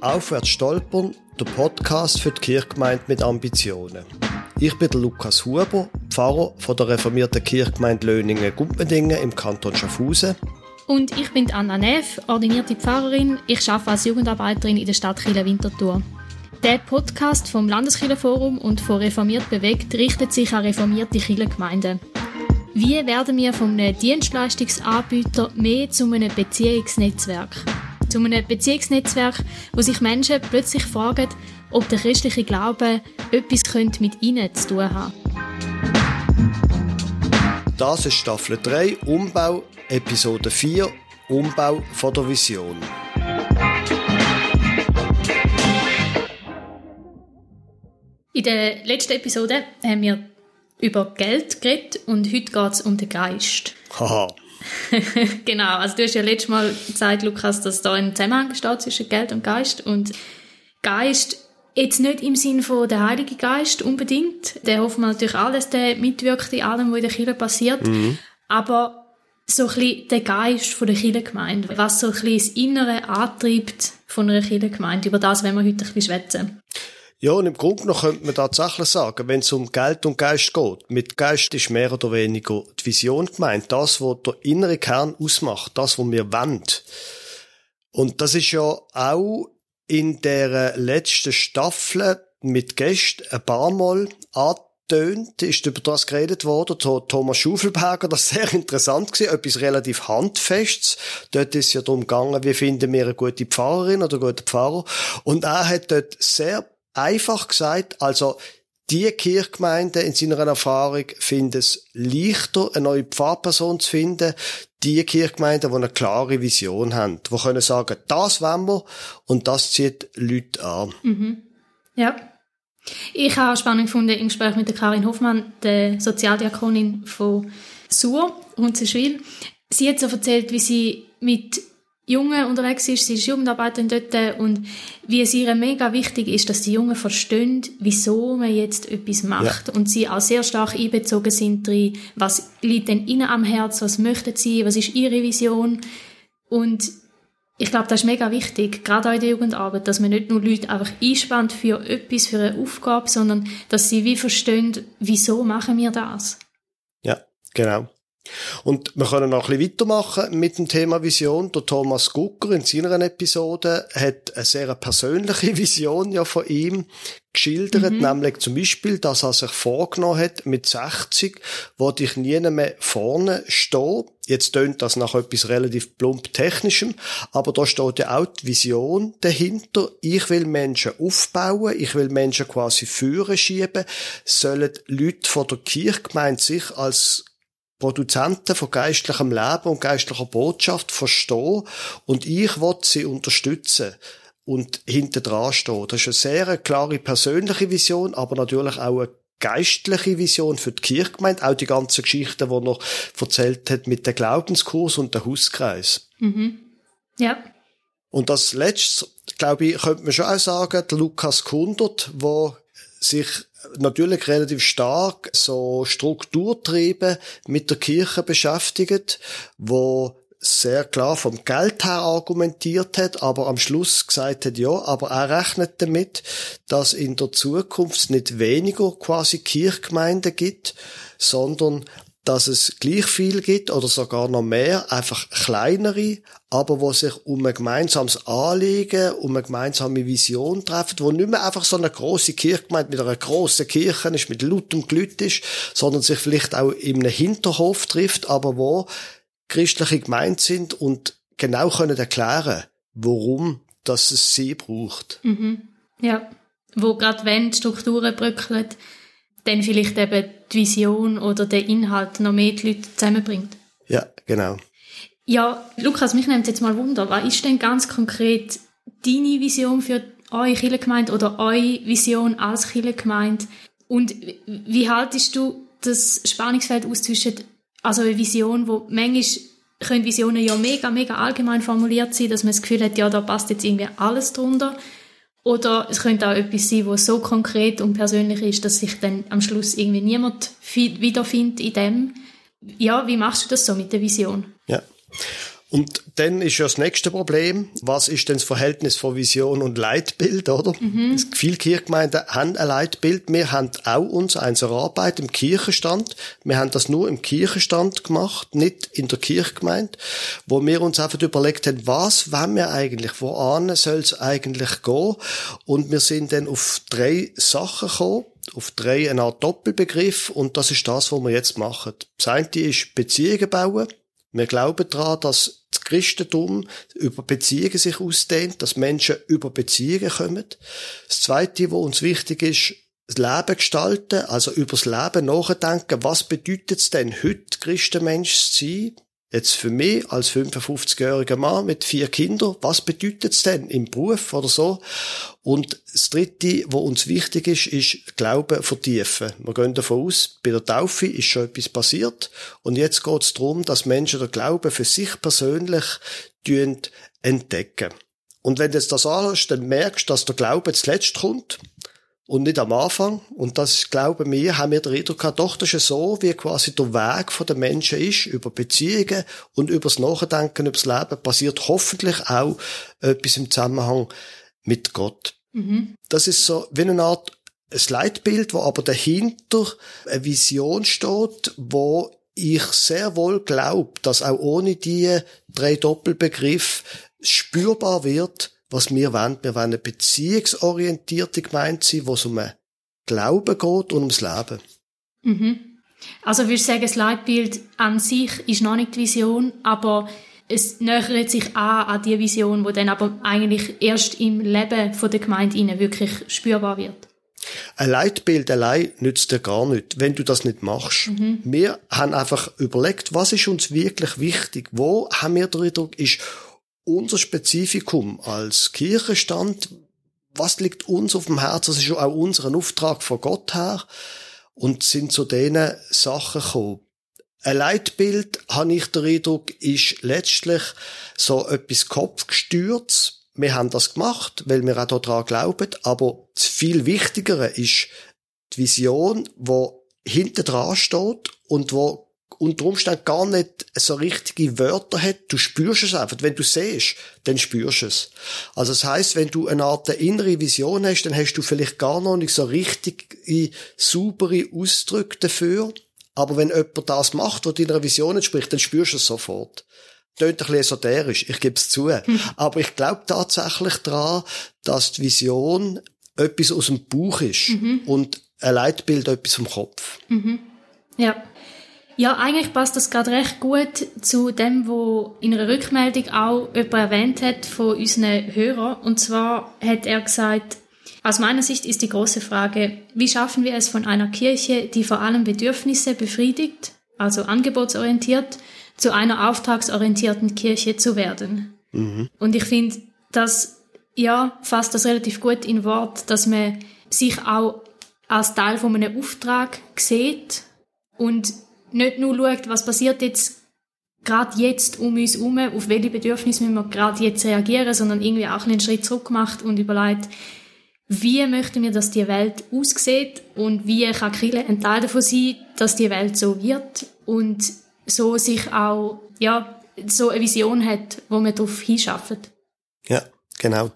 Aufwärts stolpern, der Podcast für die Kirchgemeinde mit Ambitionen. Ich bin der Lukas Huber, Pfarrer von der reformierten Kirchgemeinde Löningen-Gumpendingen im Kanton Schaffhausen. Und ich bin Anna Neff, ordinierte Pfarrerin. Ich arbeite als Jugendarbeiterin in der Stadt Chile Winterthur. Der Podcast vom Landeskirchenforum und von Reformiert bewegt richtet sich an reformierte Kirchengemeinden. Wie werden wir von einem Dienstleistungsanbieter mehr zu einem Beziehungsnetzwerk? Zu einem Beziehungsnetzwerk, wo sich Menschen plötzlich fragen, ob der christliche Glaube etwas mit ihnen zu tun hat. Das ist Staffel 3, Umbau, Episode 4, Umbau von der Vision. In der letzten Episode haben wir über Geld geredet und heute geht es um den Geist. Haha. genau, also du hast ja letztes Mal gesagt, Lukas, dass da ein Zusammenhang steht zwischen Geld und Geist und Geist jetzt nicht im Sinn von der Heilige Geist unbedingt, der hoffen wir natürlich alles, der mitwirkt in allem, was in der Kirche passiert, mhm. aber so ein bisschen der Geist von der Kirchengemeinde, was so ein bisschen das Innere antreibt von einer Kirchengemeinde, über das wenn wir heute ein bisschen schwätzen. Ja, und im Grunde genommen könnte man tatsächlich sagen, wenn es um Geld und Geist geht, mit Geist ist mehr oder weniger die Vision gemeint, das, was der innere Kern ausmacht, das, was wir wollen. Und das ist ja auch in der letzten Staffel mit Gästen ein paar Mal angetönt, ist über das geredet worden, Thomas Schufelberger, das sehr interessant gewesen, etwas relativ Handfestes. Dort ist es ja darum gegangen, wie finden wir eine gute Pfarrerin oder einen guten Pfarrer. Und er hat dort sehr einfach gesagt, also die Kirchgemeinde in seiner Erfahrung finden es leichter, eine neue Pfarrperson zu finden. Die Kirchgemeinden, die eine klare Vision haben, die können sagen, das wollen wir und das zieht Leute an. Mhm. Ja. Ich habe spannend gefunden im Gespräch mit der Karin Hoffmann, der Sozialdiakonin von Sur, Runzenschwil. Sie hat so erzählt, wie sie mit Jungen unterwegs ist, sie ist Jugendarbeiterin dort und wie es ihr mega wichtig ist, dass die Jungen verstehen, wieso man jetzt etwas macht ja. und sie auch sehr stark einbezogen sind drin, was liegt denn ihnen am Herz, was möchten sie, was ist ihre Vision und ich glaube, das ist mega wichtig, gerade auch in der Jugendarbeit, dass man nicht nur Leute einfach einspannt für etwas, für eine Aufgabe, sondern dass sie wie verstehen, wieso machen wir das. Ja, genau. Und wir können noch ein bisschen weitermachen mit dem Thema Vision. Der Thomas Gucker in seiner Episode hat eine sehr persönliche Vision ja von ihm geschildert, mhm. nämlich zum Beispiel, dass er sich vorgenommen hat, mit 60 wollte ich nie mehr vorne stehen. Jetzt tönt das nach etwas relativ plump technischem, aber da steht ja auch die Vision dahinter. Ich will Menschen aufbauen, ich will Menschen quasi führen schieben, sollen Leute von der Kirchgemeinde sich als Produzenten von geistlichem Leben und geistlicher Botschaft verstehen und ich will sie unterstützen und hinter dran stehen. Das ist eine sehr klare persönliche Vision, aber natürlich auch eine geistliche Vision für die Kirchgemeinde, auch die ganzen Geschichten, die er noch erzählt hat mit dem Glaubenskurs und dem Hauskreis. Mhm. Ja. Und das letzte, glaube ich, könnte man schon auch sagen, Lukas Kundert, der sich natürlich relativ stark so Strukturtriebe mit der Kirche beschäftigt, wo sehr klar vom Geld her argumentiert hat, aber am Schluss gesagt hat, ja, aber er rechnet damit, dass in der Zukunft nicht weniger quasi Kirchgemeinden gibt, sondern dass es gleich viel gibt oder sogar noch mehr, einfach kleinere, aber wo sich um ein gemeinsames Anliegen, um eine gemeinsame Vision treffen, wo nicht mehr einfach so eine große Kirchgemeinde mit einer großen Kirche ist, mit lautem Glüt ist, sondern sich vielleicht auch in einem Hinterhof trifft, aber wo christliche Gemeinden sind und genau können erklären, warum dass es sie braucht. Mhm. Ja, wo gerade wenn Strukturen bröckeln, dann vielleicht eben die Vision oder der Inhalt noch mehr die Leute zusammenbringt. Ja, genau. Ja, Lukas, mich nimmt jetzt mal Wunder. Was ist denn ganz konkret deine Vision für eure Kirchengemeinde oder eure Vision als Kirchengemeinde? Und wie haltest du das Spannungsfeld aus zwischen also eine Vision, wo manchmal können Visionen ja mega, mega allgemein formuliert sein, dass man das Gefühl hat, ja, da passt jetzt irgendwie alles drunter. Oder es könnte auch etwas sein, was so konkret und persönlich ist, dass sich dann am Schluss irgendwie niemand wiederfindet in dem. Ja, wie machst du das so mit der Vision? Ja. Und dann ist ja das nächste Problem, was ist denn das Verhältnis von Vision und Leitbild, oder? Mhm. Viele Kirchgemeinden haben ein Leitbild. Wir haben auch unsere Arbeit im Kirchenstand. Wir haben das nur im Kirchenstand gemacht, nicht in der Kirchgemeinde, wo wir uns einfach überlegt haben, was wollen wir eigentlich, wohin soll es eigentlich gehen? Und wir sind dann auf drei Sachen gekommen auf drei eine Art Doppelbegriff und das ist das, was wir jetzt machen. Das eine ist Beziehungen bauen. Wir glauben daran, dass das Christentum über Beziehungen sich ausdehnt, dass Menschen über Beziehungen kommen. Das Zweite, was uns wichtig ist, das Leben gestalten, also über das Leben nachdenken, was bedeutet es denn, heute Christenmensch zu sein? Jetzt für mich als 55-jähriger Mann mit vier Kindern, was bedeutet es denn im Beruf oder so? Und das Dritte, was uns wichtig ist, ist Glauben vertiefen. Wir gehen davon aus, bei der Taufe ist schon etwas passiert und jetzt geht es darum, dass Menschen den Glauben für sich persönlich entdecken. Und wenn du jetzt das anhörst, dann merkst du, dass der Glaube zuletzt kommt und nicht am Anfang. Und das glauben wir, haben wir den Eindruck gehabt, doch, das ist so, wie quasi der Weg von den Menschen ist, über Beziehungen und über das Nachdenken, über das Leben, passiert hoffentlich auch etwas im Zusammenhang mit Gott. Mhm. Das ist so wie eine Art ein Leitbild, wo aber dahinter eine Vision steht, wo ich sehr wohl glaube, dass auch ohne die drei Doppelbegriffe spürbar wird, was wir wollen. Wir wollen eine beziehungsorientierte Gemeinde sein, wo es um Glauben geht und ums Leben. Mhm. Also würdest du sagen, das Leitbild an sich ist noch nicht die Vision, aber es nähert sich an an die Vision, die dann aber eigentlich erst im Leben der Gemeinde wirklich spürbar wird. Ein Leitbild allein nützt dir gar nicht, wenn du das nicht machst. Mhm. Wir haben einfach überlegt, was ist uns wirklich wichtig? Wo haben wir den Eindruck, ist unser Spezifikum als Kirchenstand, was liegt uns auf dem Herzen? Das ist auch unser Auftrag von Gott her und sind zu diesen Sachen gekommen. Ein Leitbild, habe ich den Eindruck, ist letztlich so etwas Kopfgestürz. Wir haben das gemacht, weil wir auch daran glauben, aber das viel Wichtigere ist die Vision, wo hinten dran steht und wo unter Umständen gar nicht so richtige Wörter hat. Du spürst es einfach. Wenn du siehst, dann spürst du es. Also das heißt, wenn du eine Art innere Vision hast, dann hast du vielleicht gar noch nicht so richtig saubere Ausdrücke dafür. Aber wenn jemand das macht, was deiner Vision entspricht, dann spürst du es sofort. Tönt ein bisschen esoterisch, ich gebe es zu. Aber ich glaube tatsächlich daran, dass die Vision etwas aus dem Bauch ist mhm. und ein Leitbild etwas vom Kopf. Mhm. Ja. Ja, eigentlich passt das gerade recht gut zu dem, wo in einer Rückmeldung auch jemand erwähnt hat von unseren Hörern. Und zwar hat er gesagt, aus meiner Sicht ist die große Frage, wie schaffen wir es von einer Kirche, die vor allem Bedürfnisse befriedigt, also angebotsorientiert, zu einer auftragsorientierten Kirche zu werden? Mhm. Und ich finde, das ja fasst das relativ gut in Wort, dass man sich auch als Teil von einem Auftrag sieht und nicht nur schaut, was passiert jetzt gerade jetzt um uns herum, auf welche Bedürfnisse müssen wir gerade jetzt reagieren, sondern irgendwie auch einen Schritt zurück macht und überlegt, wie möchten wir, dass die Welt aussieht und wie kann Kirche ein Teil davon sein, dass die Welt so wird und so sich auch, ja, so eine Vision hat, wo man darauf hinschafft. Ja, genau.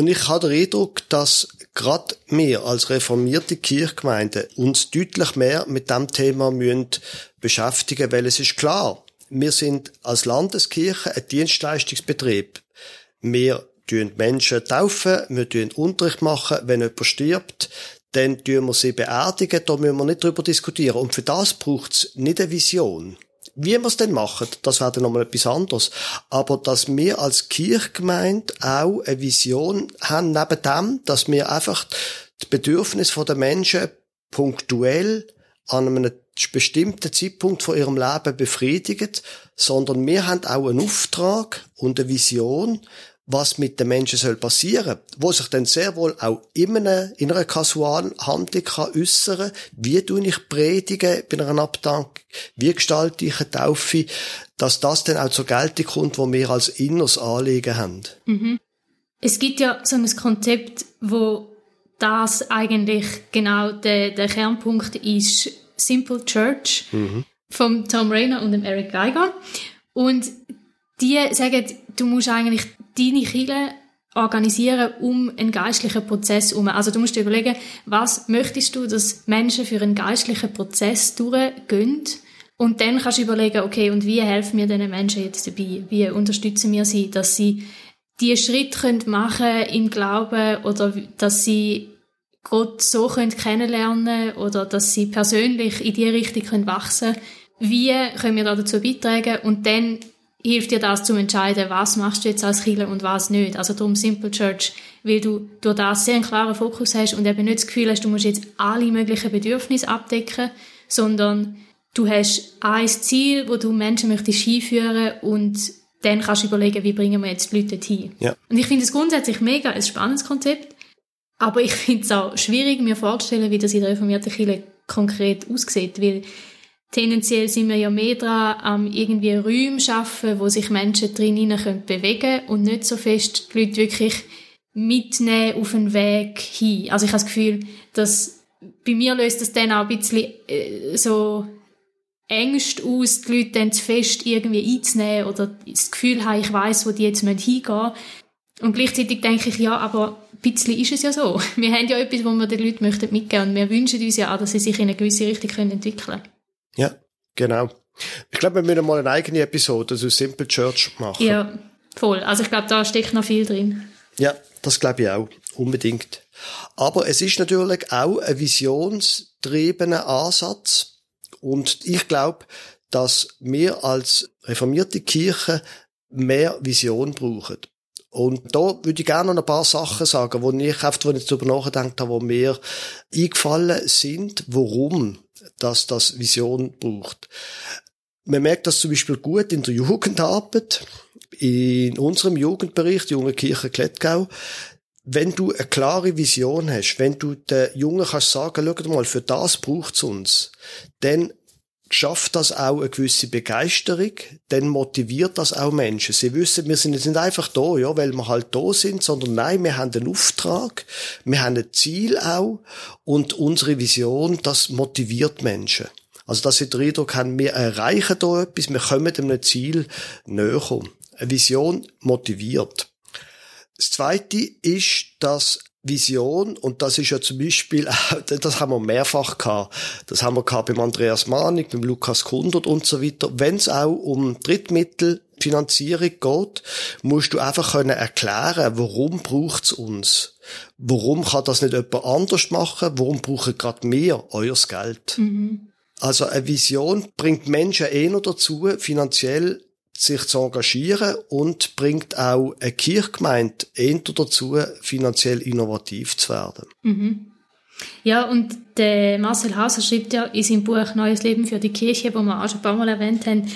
Und ich habe den Eindruck, dass gerade wir als reformierte Kirchgemeinde uns deutlich mehr mit dem Thema müssen beschäftigen, weil es ist klar, wir sind als Landeskirche ein Dienstleistungsbetrieb. Wir tun Menschen taufen, wir tun Unterricht machen, wenn jemand stirbt, dann tun wir sie beerdigen, da müssen wir nicht drüber diskutieren. Und für das braucht es nicht eine Vision. Wie wir es denn machen, das wäre dann nochmal etwas anderes. Aber dass wir als Kirchgemeinde auch eine Vision haben, neben dem, dass wir einfach die Bedürfnisse der Menschen punktuell an einem bestimmten Zeitpunkt von ihrem Leben befriedigen, sondern wir haben auch einen Auftrag und eine Vision, was mit den Menschen soll passieren, wo sich dann sehr wohl auch in einer, in einer kasualen Handlung kann äußern, wie tue ich predige bei einer Abdank, wie gestalte ich eine Taufe, dass das dann auch zur Geltung kommt, wo wir als inneres Anliegen haben. Mhm. Es gibt ja so ein Konzept, wo das eigentlich genau der, der Kernpunkt ist, Simple Church, mhm. vom Tom Rayner und dem Eric Geiger. Und die sagen, du musst eigentlich deine Kirche organisieren um einen geistlichen Prozess herum. Also du musst dir überlegen, was möchtest du, dass Menschen für einen geistlichen Prozess durchgehen und dann kannst du überlegen, okay, und wie helfen wir diesen Menschen jetzt dabei? Wie unterstützen wir sie, dass sie die Schritt können machen im Glauben oder dass sie Gott so können kennenlernen oder dass sie persönlich in die Richtung können wachsen Wie können wir da dazu beitragen? Und dann hilft dir das zu entscheiden, was machst du jetzt als Kirche und was nicht. Also darum Simple Church, weil du durch das sehr einen klaren Fokus hast und eben nicht das Gefühl hast, du musst jetzt alle möglichen Bedürfnisse abdecken, sondern du hast ein Ziel, wo du Menschen möchtest hinführen und dann kannst du überlegen, wie bringen wir jetzt die Leute hin. Ja. Und ich finde es grundsätzlich mega ein spannendes Konzept, aber ich finde es auch schwierig, mir vorzustellen, wie das in der reformierten Kirche konkret aussieht, weil tendenziell sind wir ja mehr dran, am irgendwie Räume schaffen, wo sich Menschen drin können bewegen und nicht so fest die Leute wirklich mitnehmen auf den Weg hin. Also ich habe das Gefühl, dass bei mir löst das dann auch ein bisschen äh, so Ängste aus, die Leute dann zu fest irgendwie einzunehmen oder das Gefühl haben, ich weiß, wo die jetzt hingehen müssen. Und gleichzeitig denke ich, ja, aber ein bisschen ist es ja so. Wir haben ja etwas, wo wir den Leuten möchten mitgeben und wir wünschen uns ja auch, dass sie sich in eine gewisse Richtung entwickeln können. Ja, genau. Ich glaube, wir müssen mal eine eigene Episode zu Simple Church machen. Ja, voll. Also ich glaube, da steckt noch viel drin. Ja, das glaube ich auch. Unbedingt. Aber es ist natürlich auch ein visionstriebener Ansatz. Und ich glaube, dass wir als reformierte Kirche mehr Vision brauchen. Und da würde ich gerne noch ein paar Sachen sagen, wo ich oft, wo ich darüber nachgedacht habe, wo mir eingefallen sind, warum dass das Vision braucht. Man merkt das zum Beispiel gut in der Jugendarbeit, in unserem Jugendbereich, die Junge Kirche Klettgau. Wenn du eine klare Vision hast, wenn du den Jungen kannst sagen, schau mal, für das braucht's uns, dann schafft das auch eine gewisse Begeisterung, dann motiviert das auch Menschen. Sie wissen, wir sind jetzt nicht einfach da, ja, weil wir halt da sind, sondern nein, wir haben einen Auftrag, wir haben ein Ziel auch und unsere Vision, das motiviert Menschen. Also, dass sie den Eindruck haben, wir erreichen da etwas, wir kommen dem Ziel näher. Eine Vision motiviert. Das Zweite ist, dass Vision, und das ist ja zum Beispiel, das haben wir mehrfach gehabt, das haben wir gehabt beim Andreas Manig, beim Lukas Kundert und so weiter. Wenn es auch um Drittmittelfinanzierung geht, musst du einfach können erklären, warum braucht's uns? Warum kann das nicht jemand anders machen? Warum brauchen gerade wir euer Geld? Mhm. Also eine Vision bringt Menschen eher dazu, finanziell sich zu engagieren und bringt auch eine Kirchgemeinde eher dazu, finanziell innovativ zu werden. Mhm. Ja, und der Marcel Hauser schreibt ja in seinem Buch Neues Leben für die Kirche, wo wir auch schon ein paar Mal erwähnt haben,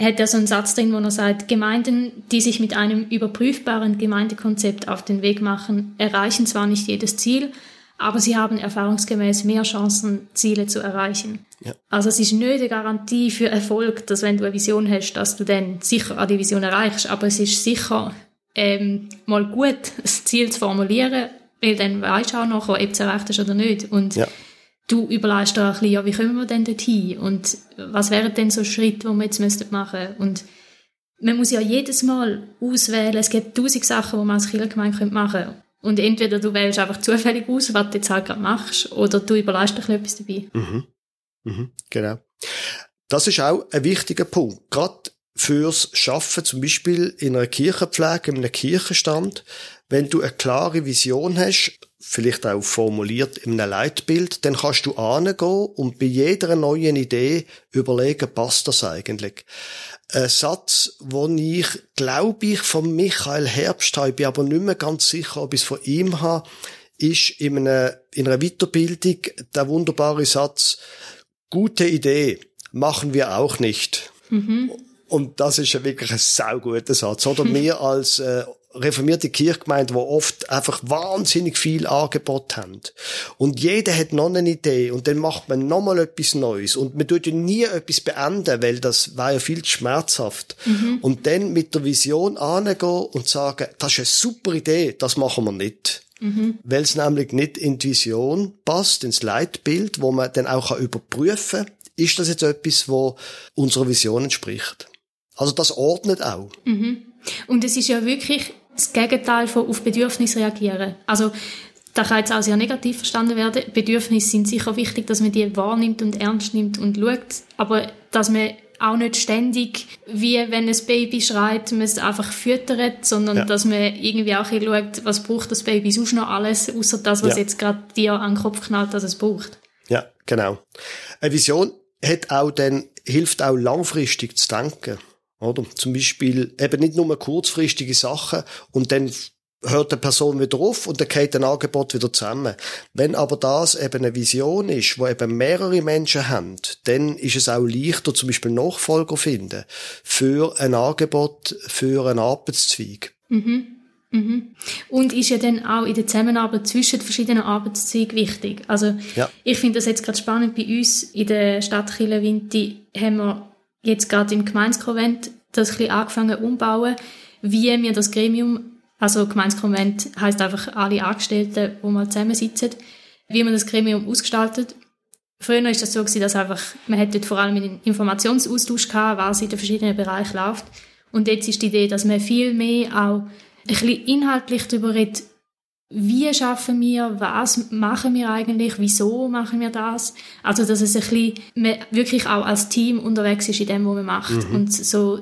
hat er so einen Satz drin, wo er sagt, Gemeinden, die sich mit einem überprüfbaren Gemeindekonzept auf den Weg machen, erreichen zwar nicht jedes Ziel, aber sie haben erfahrungsgemäß mehr Chancen, Ziele zu erreichen. Ja. Also es ist nicht eine Garantie für Erfolg, dass wenn du eine Vision hast, dass du dann sicher an die Vision erreichst, aber es ist sicher ähm, mal gut, das Ziel zu formulieren, weil dann weißt du auch noch, ob du es erreicht hast oder nicht. Und ja. du überlegst da ein bisschen, ja, wie kommen wir denn dorthin? Und was wären denn so Schritte, die wir jetzt machen müssten? Und man muss ja jedes Mal auswählen. Es gibt tausend Sachen, die man als Kirchengemeinde machen könnte. Und entweder du wählst einfach zufällig aus, was du jetzt halt gerade machst, oder du überlässt dich etwas dabei. Mhm. Mhm, genau. Das ist auch ein wichtiger Punkt. Gerade fürs Schaffen, zum Beispiel in einer Kirchenpflege, in einem Kirchenstand, wenn du eine klare Vision hast, vielleicht auch formuliert in einem Leitbild, dann kannst du angehen und bei jeder neuen Idee überlegen, passt das eigentlich? Ein Satz, den ich, glaube ich, von Michael Herbst habe, ich bin aber nicht mehr ganz sicher, ob ich es von ihm habe, ist in einer, in einer Weiterbildung der wunderbare Satz, gute Idee, machen wir auch nicht. Mhm. Und das ist ja wirklich ein sauguter Satz. Oder wir als äh, reformierte Kirchgemeinde, die oft einfach wahnsinnig viel Angebot haben. Und jeder hat noch eine Idee und dann macht man nochmal etwas Neues. Und man tut ja nie etwas beenden, weil das war ja viel zu schmerzhaft. Mhm. Und dann mit der Vision angehen und sagen, das ist eine super Idee, das machen wir nicht. Mhm. Weil es nämlich nicht in die Vision passt, ins Leitbild, wo man dann auch überprüfen kann, ist das jetzt etwas, wo unserer Vision entspricht. Also das ordnet auch. Mhm. Und es ist ja wirklich das Gegenteil von auf Bedürfnisse reagieren. Also da kann jetzt auch sehr negativ verstanden werden. Bedürfnisse sind sicher wichtig, dass man die wahrnimmt und ernst nimmt und schaut, aber dass man auch nicht ständig, wie wenn ein Baby schreit, man es einfach füttert, sondern ja. dass man irgendwie auch schaut, was braucht das Baby sonst noch alles, außer das, was ja. jetzt gerade dir an den Kopf knallt, dass es braucht. Ja, genau. Eine Vision hat auch dann, hilft auch langfristig zu denken. Oder? Zum Beispiel eben nicht nur kurzfristige Sachen und dann hört eine Person wieder auf und dann geht ein Angebot wieder zusammen. Wenn aber das eben eine Vision ist, wo eben mehrere Menschen haben, dann ist es auch leichter, zum Beispiel Nachfolger finden für ein Angebot, für einen Arbeitszweig. Mhm. Mhm. Und ist ja dann auch in der Zusammenarbeit zwischen verschiedenen Arbeitszweigen wichtig. Also ja. ich finde das jetzt gerade spannend bei uns in der Stadt Chile-Winti haben wir jetzt gerade im Gemeinskonvent das ein bisschen angefangen umbauen, wie wir das Gremium also Gemeinskonvent heißt einfach alle Angestellten, die mal zusammensitzen. Wie man das Gremium ausgestaltet. Früher war das so, dass einfach, man dort vor allem einen Informationsaustausch gehabt, was in den verschiedenen Bereichen läuft. Und jetzt ist die Idee, dass man viel mehr auch ein bisschen inhaltlich darüber redet, wie schaffen wir, was machen wir eigentlich, wieso machen wir das. Also, dass es ein bisschen, man wirklich auch als Team unterwegs ist in dem, was man macht. Mhm. Und so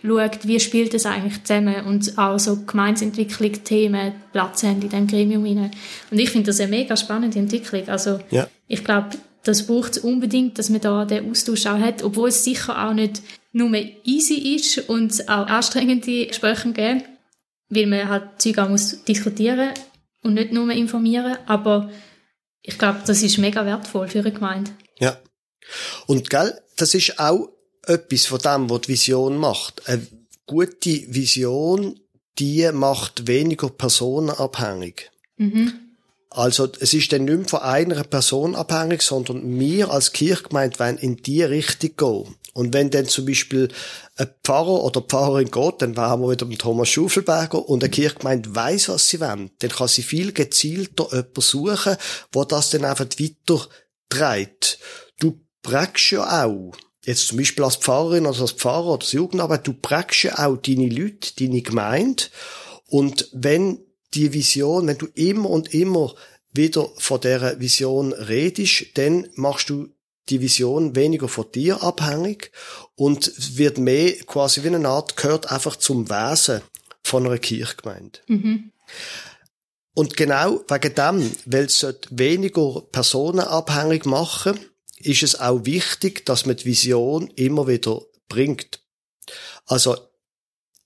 schaut, wie spielt es eigentlich zusammen und auch so Gemeinsentwicklung, Themen Platz haben in diesem Gremium rein. Und ich finde das eine mega spannende Entwicklung. Also ja. ich glaube, das braucht es unbedingt, dass man da den Austausch auch hat, obwohl es sicher auch nicht nur easy ist und auch anstrengende Gespräche gibt, weil man halt Zeug auch muss diskutieren und nicht nur informieren, aber ich glaube, das ist mega wertvoll für eine Gemeinde. Ja. Und gell, das ist auch etwas von dem, was die Vision macht. Eine gute Vision, die macht weniger personenabhängig. Mhm. Also es ist dann nicht mehr von einer Person abhängig, sondern wir als Kirchgemeinde wollen in die Richtung gehen. Und wenn dann zum Beispiel ein Pfarrer oder Pfarrerin geht, dann waren wir wieder mit Thomas Schufelberger und eine Kirchgemeinde weiss, was sie wollen, dann kann sie viel gezielter jemanden suchen, wo das dann einfach weiter trägt. Du prägst ja auch jetzt zum Beispiel als Pfarrerin oder als Pfarrer oder als Jugendarbeit, du prägst ja auch deine Leute, deine Gemeinde. Und wenn die Vision, wenn du immer und immer wieder von dieser Vision redest, dann machst du die Vision weniger von dir abhängig und wird mehr quasi wie eine Art, gehört einfach zum Wesen von einer Kirchgemeinde. Mhm. Und genau wegen dem, weil es weniger Personen abhängig machen ist es auch wichtig, dass man die Vision immer wieder bringt. Also,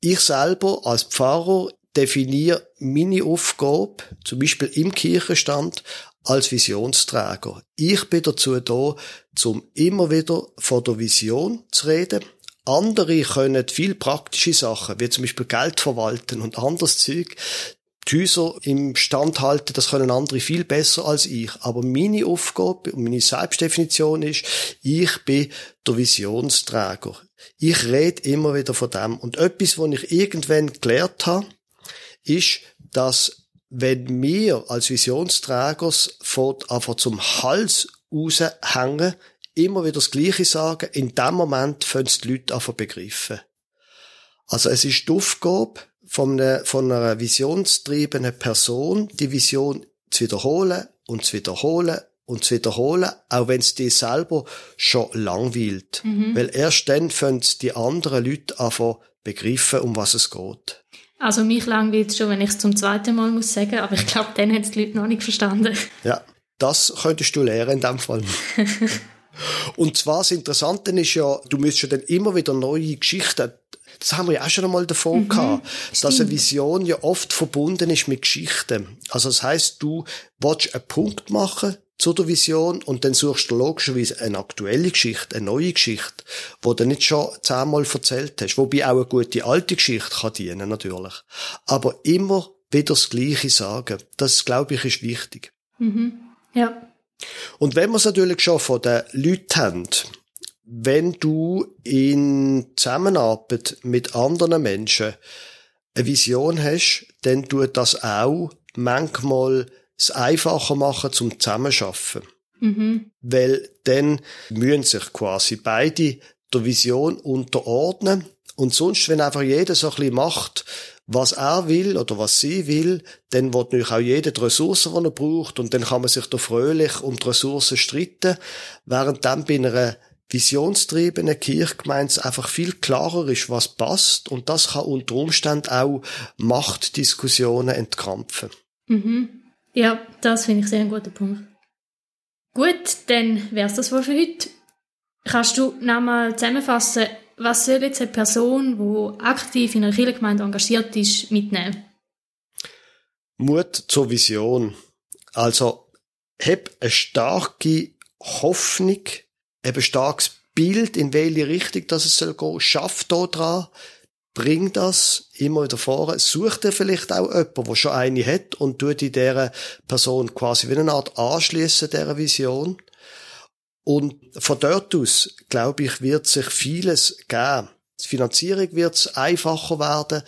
ich selber als Pfarrer definiere meine Aufgabe, zum Beispiel im Kirchenstand, als Visionsträger. Ich bin dazu da, zum immer wieder von der Vision zu reden. Andere können viel praktische Sachen, wie zum Beispiel Geld verwalten und anderes Zeug die Häuser im Stand halten, das können andere viel besser als ich. Aber meine Aufgabe und meine Selbstdefinition ist, ich bin der Visionsträger. Ich rede immer wieder von dem. Und etwas, was ich irgendwann gelernt habe, ist, dass wenn wir als Visionsträger von einfach zum Hals raushängen, immer wieder das Gleiche sagen, in dem Moment fangen die Leute an begreifen. Also es ist die Aufgabe, von einer, von einer visionstriebenen Person die Vision zu wiederholen und zu wiederholen und zu wiederholen, auch wenn es dir selber schon langweilt. Mhm. Weil erst dann können die anderen Leute einfach begreifen, um was es geht. Also mich langweilt schon, wenn ich es zum zweiten Mal muss sagen, aber ich glaube, dann haben die Leute noch nicht verstanden. Ja, das könntest du lernen in dem Fall. Und zwar das Interessante ist ja, du müsstest ja dann immer wieder neue Geschichten das haben wir ja auch schon einmal davon mhm, gehabt, stimmt. dass eine Vision ja oft verbunden ist mit Geschichten. Also das heißt, du willst einen Punkt machen zu der Vision und dann suchst du logischerweise eine aktuelle Geschichte, eine neue Geschichte, wo du nicht schon zehnmal erzählt hast. Wobei auch eine gute alte Geschichte kann dienen, natürlich. Aber immer wieder das Gleiche sagen. Das, glaube ich, ist wichtig. Mhm. Ja. Und wenn wir es natürlich schon von den Leuten haben, wenn du in Zusammenarbeit mit anderen Menschen eine Vision hast, dann tut das auch manchmal es einfacher machen zum Zusammenschaffen. Mhm. Weil dann müssen sich quasi beide der Vision unterordnen Und sonst, wenn einfach jeder so ein bisschen macht, was er will oder was sie will, dann wird natürlich auch jeder die Ressourcen, die er braucht, und dann kann man sich da fröhlich um die Ressourcen streiten, während dann bei einer visionstriebenen Kirchgemeinde einfach viel klarer ist, was passt, und das kann unter Umständen auch Machtdiskussionen entkrampfen. Mhm. Ja, das finde ich sehr ein guter Punkt. Gut, dann wäre es das wohl für heute. Kannst du nochmal zusammenfassen, was soll jetzt eine Person, die aktiv in einer Kirchengemeinde engagiert ist, mitnehmen? Mut zur Vision. Also, hab eine starke Hoffnung, ein starkes Bild, in welche Richtung das es soll gehen. Schaff da dran, bring das immer wieder vor. Such dir vielleicht auch jemanden, der schon eine hat und tut in dieser Person quasi wie eine Art anschliessen dieser Vision. Und von dort aus, glaube ich, wird sich vieles geben. Die Finanzierung wird einfacher werden.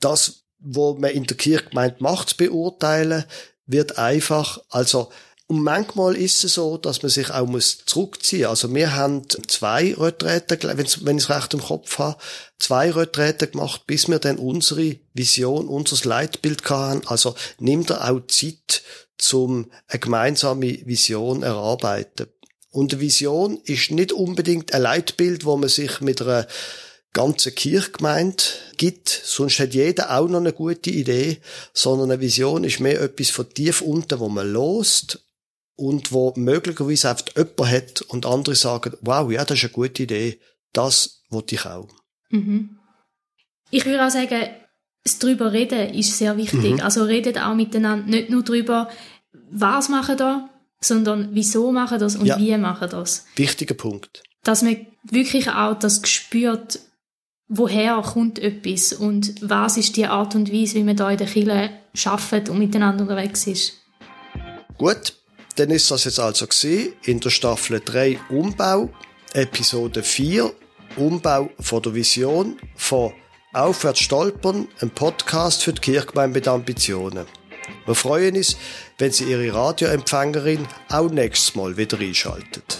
Das, was man in der Kirche meint, macht, zu beurteilen, wird einfach, also, und manchmal ist es so, dass man sich auch muss zurückziehen. Also wir haben zwei Retreten, wenn ich es recht im Kopf habe, zwei Retreten gemacht, bis wir dann unsere Vision, unser Leitbild hatten. Also nimmt er auch Zeit, zum eine gemeinsame Vision erarbeiten. Und eine Vision ist nicht unbedingt ein Leitbild, wo man sich mit einer ganzen Kirchgemeinde gibt, sonst hat jeder auch noch eine gute Idee, sondern eine Vision ist mehr etwas von tief unten, wo man lost und wo möglicherweise oft jemand hat und andere sagen, wow, ja, das ist eine gute Idee, das wollte ich auch. Mhm. Ich würde auch sagen, das drüber reden ist sehr wichtig. Mhm. Also redet auch miteinander, nicht nur drüber, was machen da, sondern wieso machen das und ja. wie machen das. Wichtiger Punkt. Dass man wirklich auch das spürt, woher kommt etwas und was ist die Art und Weise, wie man da in der Kirche arbeitet und miteinander unterwegs ist. Gut, dann ist das jetzt also in der Staffel 3 Umbau, Episode 4 Umbau von der Vision von Aufwärts stolpern, ein Podcast für die Kirchgemeinde mit Ambitionen. Wir freuen uns, wenn Sie Ihre Radioempfängerin auch nächstes Mal wieder einschaltet.